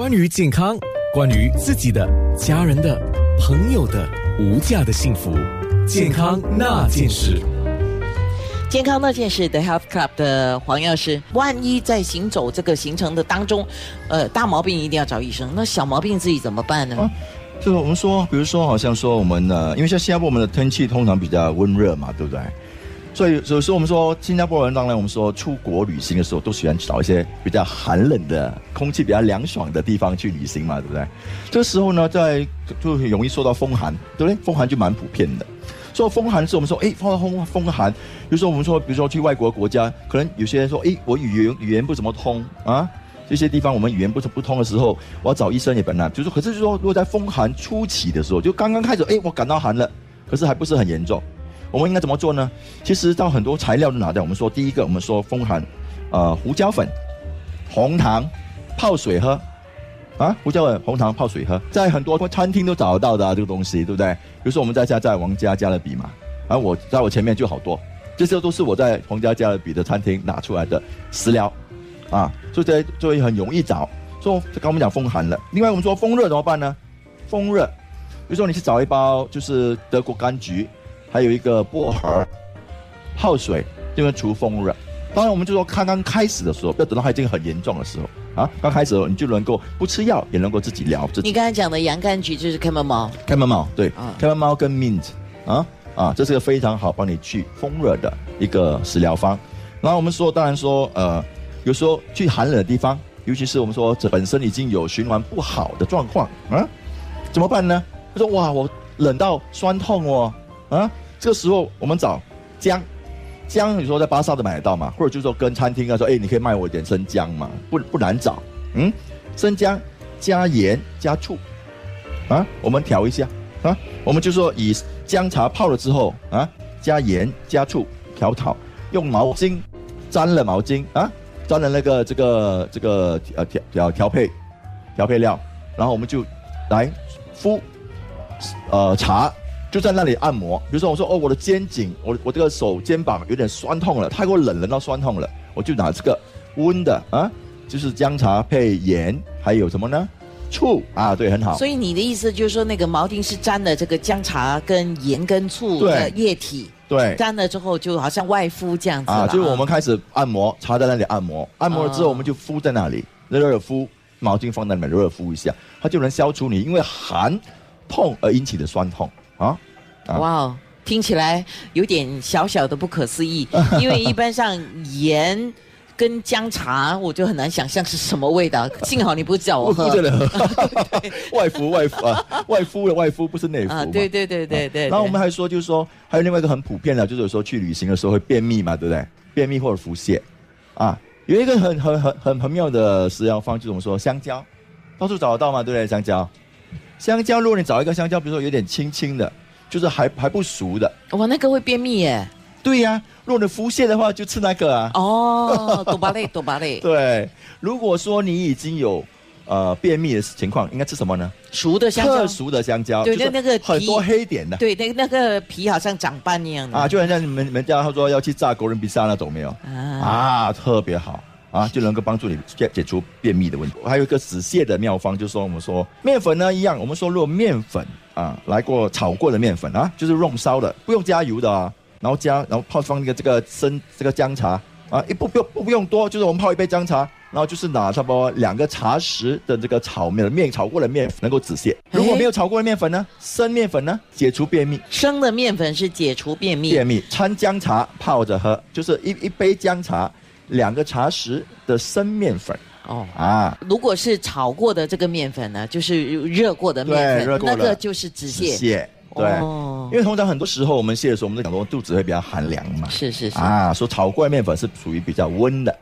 关于健康，关于自己的、家人的、朋友的无价的幸福，健康那件事。健康那件事，The Health Club 的黄药师，万一在行走这个行程的当中，呃，大毛病一定要找医生，那小毛病自己怎么办呢？啊，就是我们说，比如说，好像说我们呢，因为像新加坡我们的天气通常比较温热嘛，对不对？所以有时候我们说，新加坡人当然我们说出国旅行的时候，都喜欢找一些比较寒冷的、空气比较凉爽的地方去旅行嘛，对不对？这时候呢，在就很容易受到风寒，对不对？风寒就蛮普遍的。说风寒是我们说，哎，风风风寒。比如说我们说，比如说去外国国家，可能有些人说，哎，我语言语言不怎么通啊，这些地方我们语言不不通的时候，我要找医生也本来就是，可是就说，如果在风寒初期的时候，就刚刚开始，哎，我感到寒了，可是还不是很严重。我们应该怎么做呢？其实到很多材料都拿掉。我们说第一个，我们说风寒，呃，胡椒粉、红糖泡水喝，啊，胡椒粉、红糖泡水喝，在很多餐厅都找得到的这个东西，对不对？比如说我们在家在王家加勒比嘛，啊，我在我前面就好多，这些都是我在皇家加勒比的餐厅拿出来的食疗，啊，所以这所以很容易找。说刚我们讲风寒了，另外我们说风热怎么办呢？风热，比如说你去找一包就是德国柑橘。还有一个薄荷泡水，就能除风热。当然，我们就说刚刚开始的时候，不要等到它已经很严重的时候啊。刚开始你就能够不吃药，也能够自己疗自己。你刚才讲的洋甘菊就是开门猫，开门猫对，开门猫跟 mint 啊啊，这是个非常好帮你去风热的一个食疗方。然后我们说，当然说呃，有时候去寒冷的地方，尤其是我们说这本身已经有循环不好的状况啊，怎么办呢？他说哇，我冷到酸痛哦。啊，这个时候我们找姜，姜你说在巴萨都买得到嘛？或者就是说跟餐厅啊说，哎，你可以卖我一点生姜嘛？不不难找，嗯，生姜加盐加醋，啊，我们调一下。啊，我们就说以姜茶泡了之后啊，加盐加醋调炒，用毛巾沾了毛巾。啊，沾了那个这个这个呃调调调配调配料，然后我们就来敷呃茶。就在那里按摩，比如说我说哦，我的肩颈，我我这个手肩膀有点酸痛了，太过冷，冷到酸痛了，我就拿这个温的啊，就是姜茶配盐，还有什么呢？醋啊，对，很好。所以你的意思就是说，那个毛巾是沾了这个姜茶跟盐跟醋的液体，对，沾了之后就好像外敷这样子啊。就是我们开始按摩，插在那里按摩，按摩了之后我们就敷在那里，热热敷，毛巾放在里面热热敷一下，它就能消除你因为寒痛而引起的酸痛。啊，哇哦，听起来有点小小的不可思议，因为一般上盐跟姜茶，我就很难想象是什么味道。幸好你不叫我喝，外敷外敷啊，外敷的外敷不是内服啊。对对对对对。然后我们还说，就是说还有另外一个很普遍的，就是有时候去旅行的时候会便秘嘛，对不对？便秘或者腹泻啊，有一个很很很很很妙的食疗方，就是我们说香蕉，到处找得到嘛，对不对？香蕉。香蕉，如果你找一个香蕉，比如说有点青青的，就是还还不熟的，哇，那个会便秘耶。对呀，如果你腹泻的话，就吃那个啊。哦，多巴类，多巴类。对，如果说你已经有呃便秘的情况，应该吃什么呢？熟的香蕉。特熟的香蕉，对，那那个很多黑点的。对，那那个皮好像长斑一样的。啊，就好像你们你们家他说要去炸狗人比萨那种没有？啊，啊，特别好。啊，就能够帮助你解解除便秘的问题。还有一个止泻的妙方，就是说我们说面粉呢一样，我们说如果面粉啊来过炒过的面粉啊，就是用烧的，不用加油的啊，然后加然后泡放那个这个生这个姜茶啊，一不不不不用多，就是我们泡一杯姜茶，然后就是拿差不多两个茶匙的这个炒面面炒过的面粉能够止泻。如果没有炒过的面粉呢，生面粉呢解除便秘。生的面粉是解除便秘。便秘掺姜茶泡着喝，就是一一杯姜茶。两个茶匙的生面粉。哦。啊，如果是炒过的这个面粉呢，就是热过的面粉，那个就是止泻。对，因为通常很多时候我们泻的时候，我们都讲说肚子会比较寒凉嘛。是是是。啊，说炒过的面粉是属于比较温的。